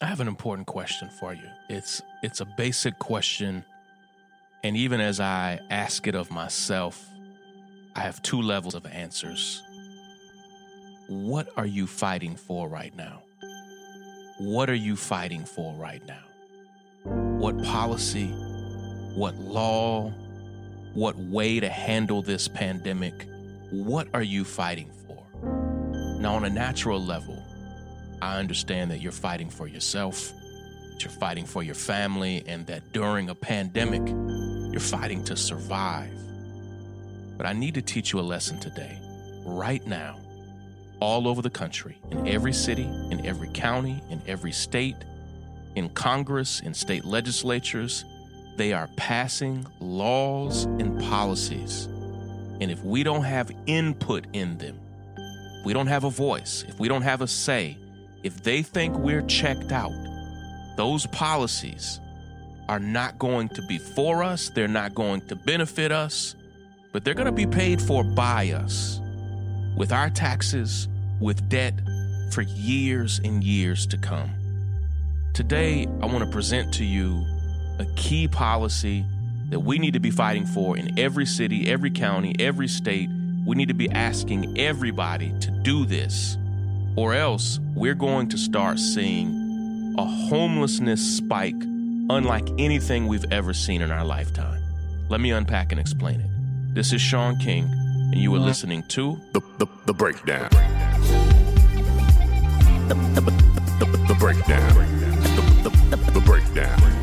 I have an important question for you. It's it's a basic question and even as I ask it of myself, I have two levels of answers. What are you fighting for right now? What are you fighting for right now? What policy, what law, what way to handle this pandemic? What are you fighting for? Now, on a natural level, I understand that you're fighting for yourself, that you're fighting for your family, and that during a pandemic, you're fighting to survive. But I need to teach you a lesson today, right now, all over the country, in every city, in every county, in every state, in Congress, in state legislatures. They are passing laws and policies. And if we don't have input in them, we don't have a voice, if we don't have a say, if they think we're checked out, those policies are not going to be for us, they're not going to benefit us, but they're going to be paid for by us with our taxes, with debt for years and years to come. Today, I want to present to you a key policy that we need to be fighting for in every city, every county, every state. We need to be asking everybody to do this, or else we're going to start seeing a homelessness spike unlike anything we've ever seen in our lifetime. Let me unpack and explain it. This is Shaun King, and you are uh-huh. listening to The, the, the breakdown. The, the, the, the, the breakdown. The, the, the, the breakdown.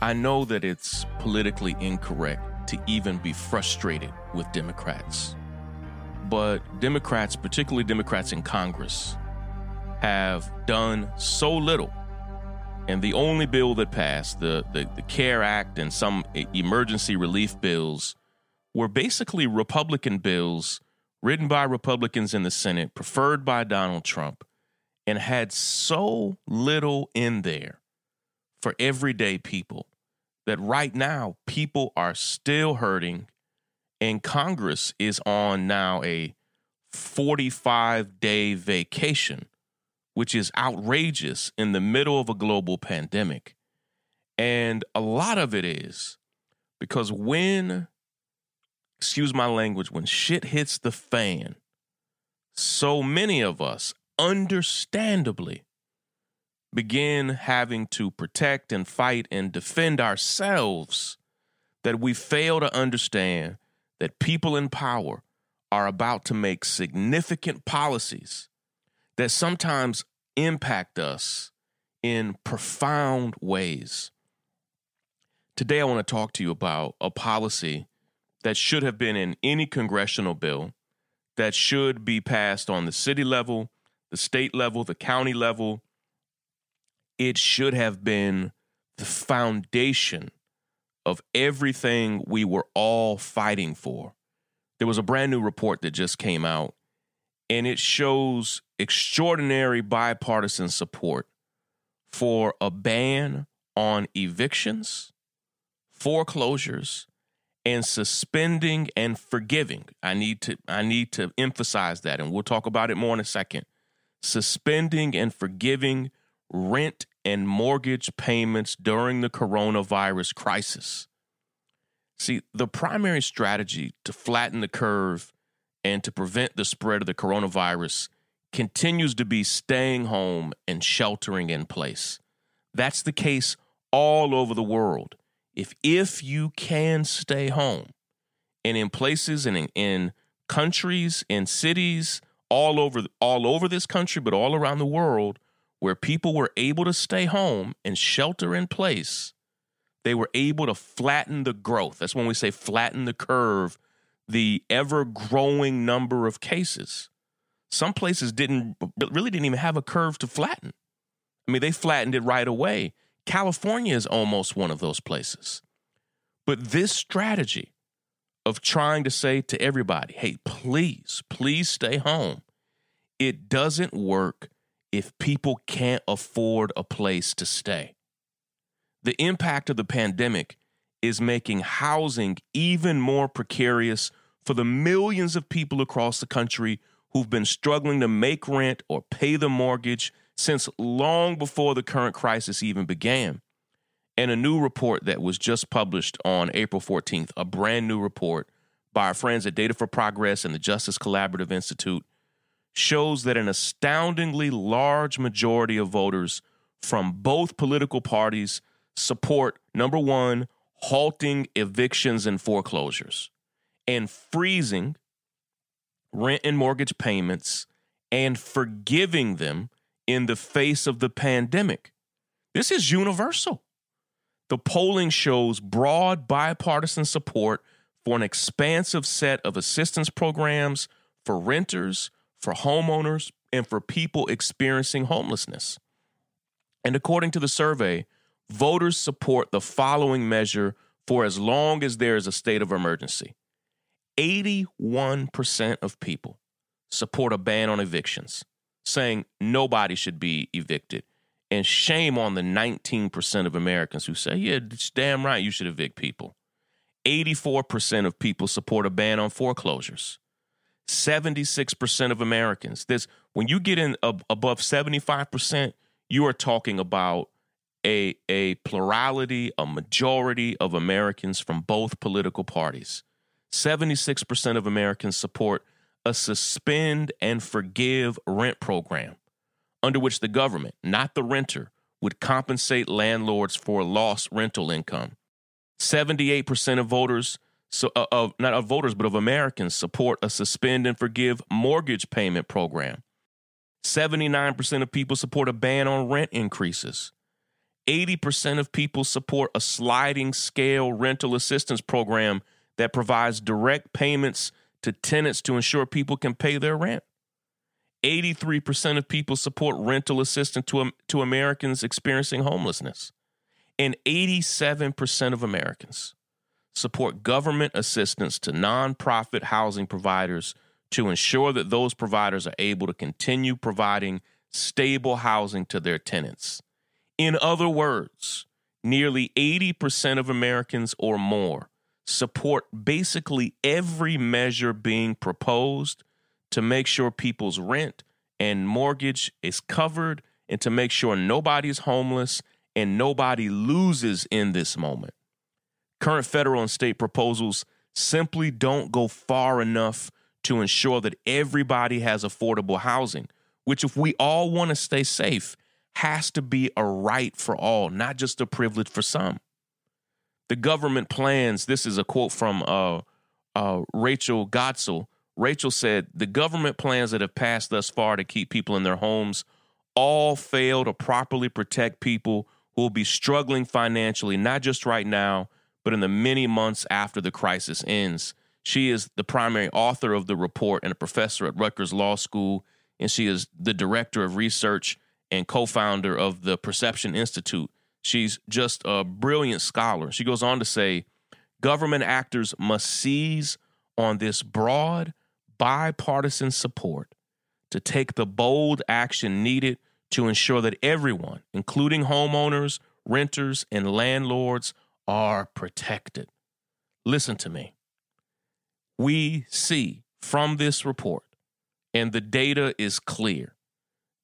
I know that it's politically incorrect to even be frustrated with Democrats. But Democrats, particularly Democrats in Congress, have done so little. And the only bill that passed, the, the, the CARE Act and some emergency relief bills, were basically Republican bills written by Republicans in the Senate, preferred by Donald Trump, and had so little in there for everyday people that right now people are still hurting and Congress is on now a 45 day vacation, which is outrageous in the middle of a global pandemic. And a lot of it is because when, excuse my language, when shit hits the fan, so many of us, understandably, begin having to protect and fight and defend ourselves that we fail to understand that people in power are about to make significant policies that sometimes impact us in profound ways. Today, I want to talk to you about a policy that should have been in any congressional bill, that should be passed on the city level, the state level, the county level. It should have been the foundation of everything we were all fighting for. There was a brand new report that just came out, and it shows extraordinary bipartisan support for a ban on evictions, foreclosures, and suspending and forgiving. I need to I need to emphasize that and we'll talk about it more in a second. Suspending and forgiving rent and mortgage payments during the coronavirus crisis. See, the primary strategy to flatten the curve and to prevent the spread of the coronavirus continues to be staying home and sheltering in place. That's the case all over the world. If if you can stay home, and in places and in, in countries and cities all over all over this country, but all around the world, where people were able to stay home and shelter in place, they were able to flatten the growth. That's when we say flatten the curve, the ever growing number of cases. Some places didn't really didn't even have a curve to flatten. I mean, they flattened it right away. California is almost one of those places. But this strategy of trying to say to everybody, hey, please, please stay home, it doesn't work if people can't afford a place to stay. The impact of the pandemic is making housing even more precarious for the millions of people across the country who've been struggling to make rent or pay the mortgage since long before the current crisis even began. And a new report that was just published on April 14th, a brand new report by our friends at Data for Progress and the Justice Collaborative Institute, shows that an astoundingly large majority of voters from both political parties support number one, halting evictions and foreclosures and freezing rent and mortgage payments and forgiving them in the face of the pandemic. This is universal. The polling shows broad bipartisan support for an expansive set of assistance programs for renters, for homeowners, and for people experiencing homelessness. And according to the survey, voters support the following measure for as long as there is a state of emergency 81% of people support a ban on evictions, saying nobody should be evicted. And shame on the 19% of Americans who say, yeah, it's damn right you should evict people. 84% of people support a ban on foreclosures. 76% of Americans. This when you get in above 75%, you are talking about a a plurality, a majority of Americans from both political parties. 76% of Americans support a suspend and forgive rent program under which the government, not the renter, would compensate landlords for lost rental income. 78% of voters so uh, of not of voters but of Americans support a suspend and forgive mortgage payment program. 79% of people support a ban on rent increases. 80% of people support a sliding scale rental assistance program that provides direct payments to tenants to ensure people can pay their rent. 83% of people support rental assistance to, to Americans experiencing homelessness. And 87% of Americans support government assistance to nonprofit housing providers to ensure that those providers are able to continue providing stable housing to their tenants. In other words, nearly 80% of Americans or more support basically every measure being proposed to make sure people's rent and mortgage is covered and to make sure nobody's homeless and nobody loses in this moment. Current federal and state proposals simply don't go far enough to ensure that everybody has affordable housing, which, if we all want to stay safe, has to be a right for all, not just a privilege for some. The government plans, this is a quote from uh, uh, Rachel Godsil. Rachel said, The government plans that have passed thus far to keep people in their homes all fail to properly protect people who will be struggling financially, not just right now, but in the many months after the crisis ends. She is the primary author of the report and a professor at Rutgers Law School, and she is the director of research and co founder of the Perception Institute. She's just a brilliant scholar. She goes on to say government actors must seize on this broad, bipartisan support to take the bold action needed to ensure that everyone, including homeowners, renters, and landlords, are protected. Listen to me. We see from this report, and the data is clear,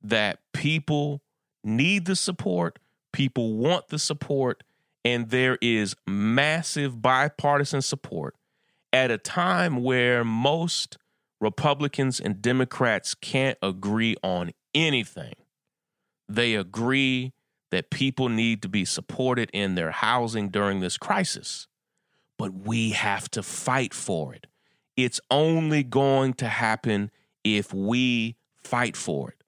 that people need the support, people want the support, and there is massive bipartisan support at a time where most Republicans and Democrats can't agree on anything. They agree that people need to be supported in their housing during this crisis. But we have to fight for it. It's only going to happen if we fight for it.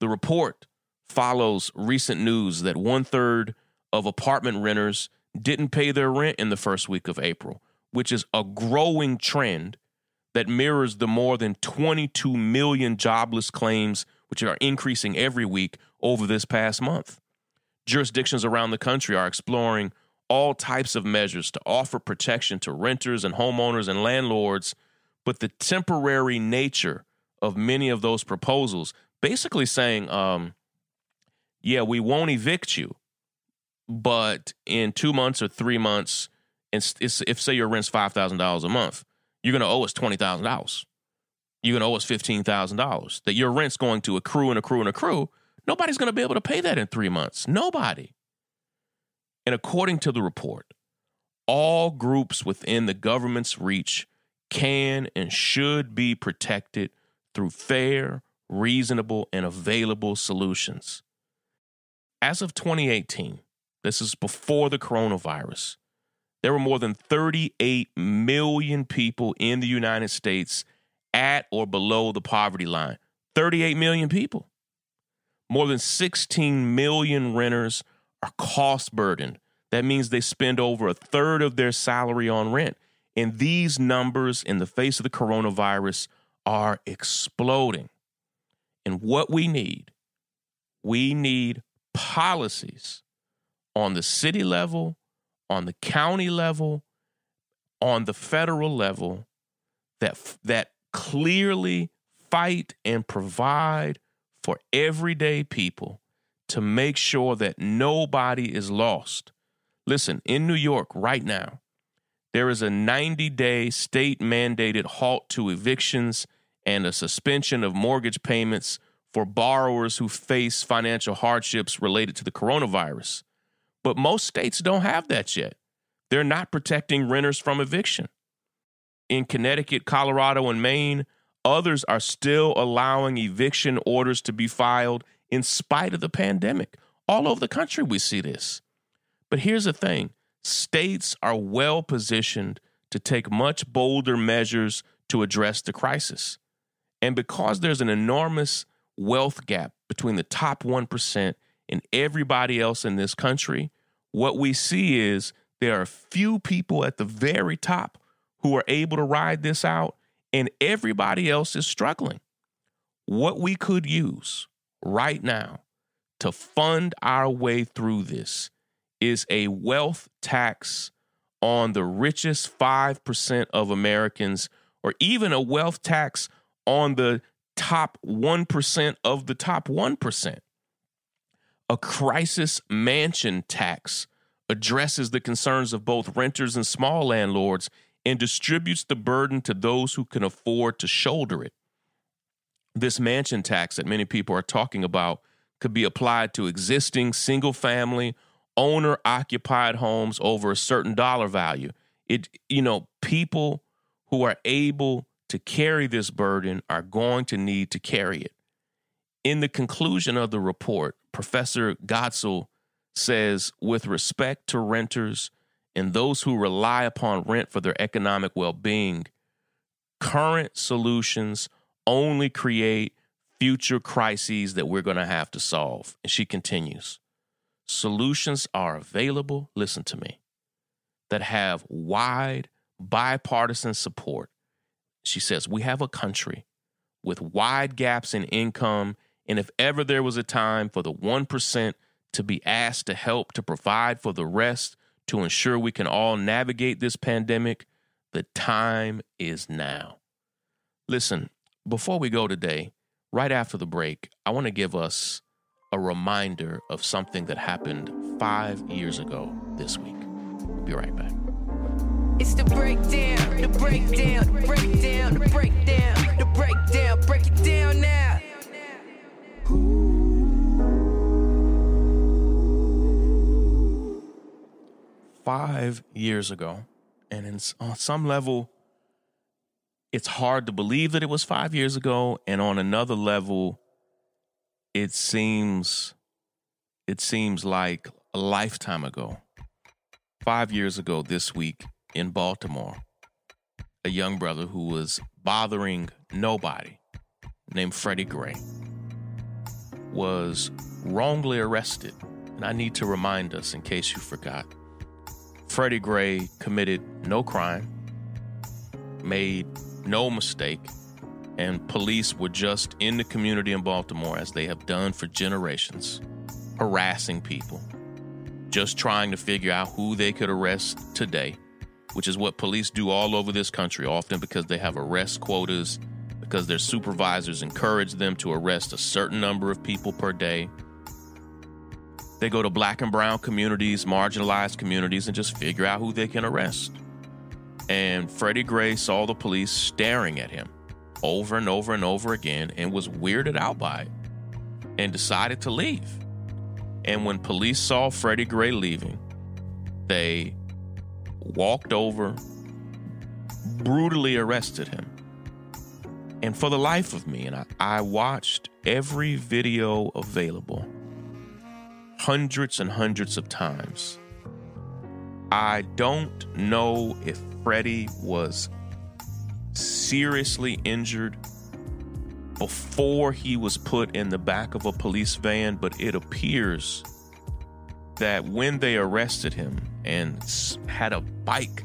The report follows recent news that one third of apartment renters didn't pay their rent in the first week of April, which is a growing trend that mirrors the more than 22 million jobless claims, which are increasing every week over this past month. Jurisdictions around the country are exploring all types of measures to offer protection to renters and homeowners and landlords, but the temporary nature of many of those proposals basically saying, um, yeah, we won't evict you, but in two months or three months, it's, if say your rent's five thousand dollars a month, you're going to owe us twenty thousand dollars. You're going to owe us fifteen thousand dollars. That your rent's going to accrue and accrue and accrue. Nobody's going to be able to pay that in three months. Nobody. And according to the report, all groups within the government's reach can and should be protected through fair, reasonable, and available solutions. As of 2018, this is before the coronavirus, there were more than 38 million people in the United States at or below the poverty line. 38 million people. More than 16 million renters are cost burdened. That means they spend over a third of their salary on rent. And these numbers, in the face of the coronavirus, are exploding. And what we need, we need policies on the city level, on the county level, on the federal level that that clearly fight and provide for everyday people to make sure that nobody is lost. Listen, in New York right now, there is a 90 day state mandated halt to evictions and a suspension of mortgage payments for borrowers who face financial hardships related to the coronavirus. But most states don't have that yet. They're not protecting renters from eviction. In Connecticut, Colorado, and Maine, others are still allowing eviction orders to be filed in spite of the pandemic. All over the country, we see this. But here's the thing states are well positioned to take much bolder measures to address the crisis. And because there's an enormous wealth gap between the top 1% and everybody else in this country, what we see is there are few people at the very top who are able to ride this out, and everybody else is struggling. What we could use right now to fund our way through this is a wealth tax on the richest 5% of Americans, or even a wealth tax on the top 1% of the top 1%. A crisis mansion tax addresses the concerns of both renters and small landlords and distributes the burden to those who can afford to shoulder it. This mansion tax that many people are talking about could be applied to existing single family owner occupied homes over a certain dollar value. It you know, people who are able to carry this burden are going to need to carry it. In the conclusion of the report, Professor Godsil says with respect to renters and those who rely upon rent for their economic well being, current solutions only create future crises that we're going to have to solve. And she continues solutions are available, listen to me, that have wide bipartisan support. She says, We have a country with wide gaps in income. And if ever there was a time for the 1% to be asked to help to provide for the rest to ensure we can all navigate this pandemic, the time is now. Listen, before we go today, right after the break, I want to give us a reminder of something that happened five years ago this week. We'll be right back. It's the breakdown, the breakdown, the breakdown, the breakdown, the breakdown. Break it down now. Five years ago. And in, on some level, it's hard to believe that it was five years ago. And on another level, it seems it seems like a lifetime ago. Five years ago this week in Baltimore, a young brother who was bothering nobody named Freddie Gray was wrongly arrested. And I need to remind us, in case you forgot, Freddie Gray committed no crime, made no mistake, and police were just in the community in Baltimore, as they have done for generations, harassing people, just trying to figure out who they could arrest today, which is what police do all over this country, often because they have arrest quotas, because their supervisors encourage them to arrest a certain number of people per day. They go to black and brown communities, marginalized communities, and just figure out who they can arrest. And Freddie Gray saw the police staring at him over and over and over again and was weirded out by it and decided to leave. And when police saw Freddie Gray leaving, they walked over, brutally arrested him. And for the life of me, and I, I watched every video available hundreds and hundreds of times. I don't know if Freddie was seriously injured before he was put in the back of a police van, but it appears that when they arrested him and had a bike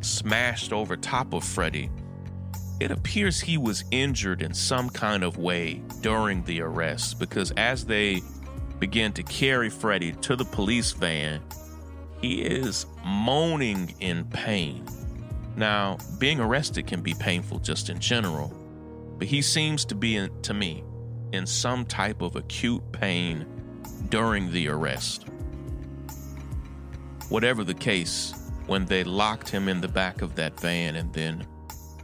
smashed over top of Freddie, it appears he was injured in some kind of way during the arrest because as they began to carry Freddie to the police van, he is moaning in pain. Now, being arrested can be painful just in general, but he seems to be, to me, in some type of acute pain during the arrest. Whatever the case, when they locked him in the back of that van and then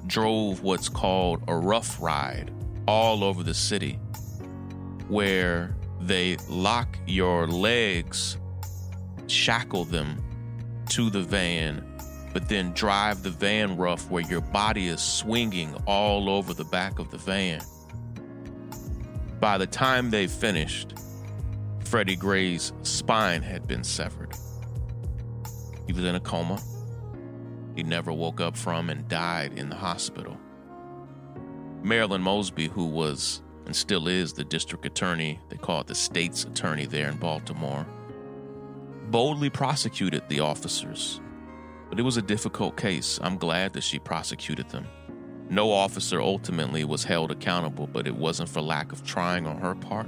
drove what's called a rough ride all over the city, where they lock your legs, shackle them to the van but then drive the van rough where your body is swinging all over the back of the van. By the time they finished, Freddie Gray's spine had been severed. He was in a coma. He never woke up from and died in the hospital. Marilyn Mosby, who was and still is the district attorney, they call it the state's attorney there in Baltimore, boldly prosecuted the officers but it was a difficult case. I'm glad that she prosecuted them. No officer ultimately was held accountable, but it wasn't for lack of trying on her part.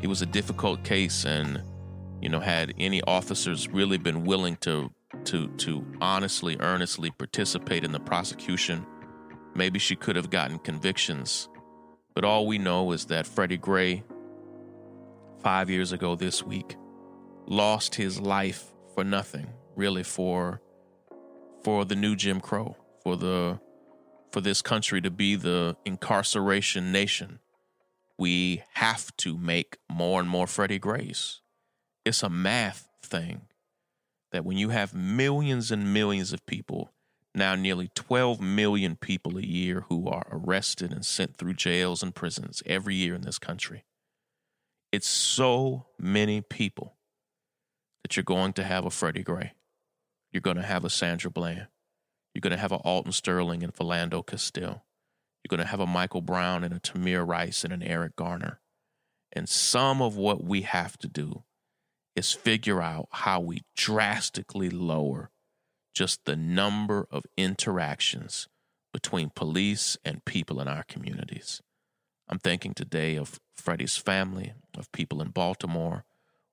It was a difficult case, and you know, had any officers really been willing to to to honestly, earnestly participate in the prosecution, maybe she could have gotten convictions. But all we know is that Freddie Gray, five years ago this week, lost his life for nothing, really for for the new Jim Crow, for the for this country to be the incarceration nation, we have to make more and more Freddie Grays. It's a math thing that when you have millions and millions of people, now nearly 12 million people a year who are arrested and sent through jails and prisons every year in this country, it's so many people that you're going to have a Freddie Gray. You're going to have a Sandra Bland. You're going to have an Alton Sterling and Philando Castile. You're going to have a Michael Brown and a Tamir Rice and an Eric Garner. And some of what we have to do is figure out how we drastically lower just the number of interactions between police and people in our communities. I'm thinking today of Freddie's family, of people in Baltimore,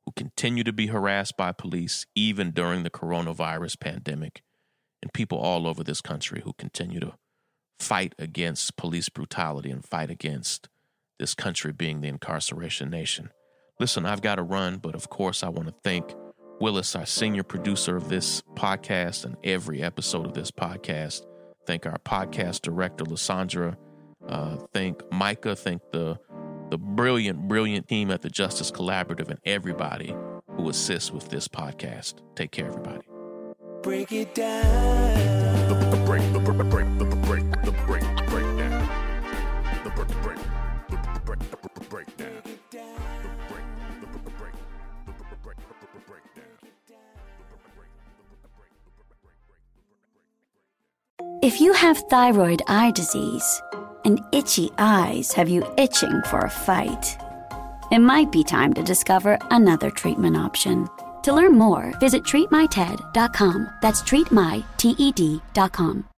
who continue to be harassed by police even during the coronavirus pandemic, and people all over this country who continue to fight against police brutality and fight against this country being the incarceration nation. Listen, I've got to run, but of course, I want to thank Willis, our senior producer of this podcast and every episode of this podcast. Thank our podcast director, Lysandra. Uh, thank Micah. Thank the the brilliant, brilliant team at the Justice Collaborative and everybody who assists with this podcast. Take care, everybody. Break it down. The, the break, the break, the break, the break, the break, the break down. The break, the break, If you have thyroid eye disease and itchy eyes have you itching for a fight, it might be time to discover another treatment option. To learn more, visit treatmyted.com. That's treatmyted.com.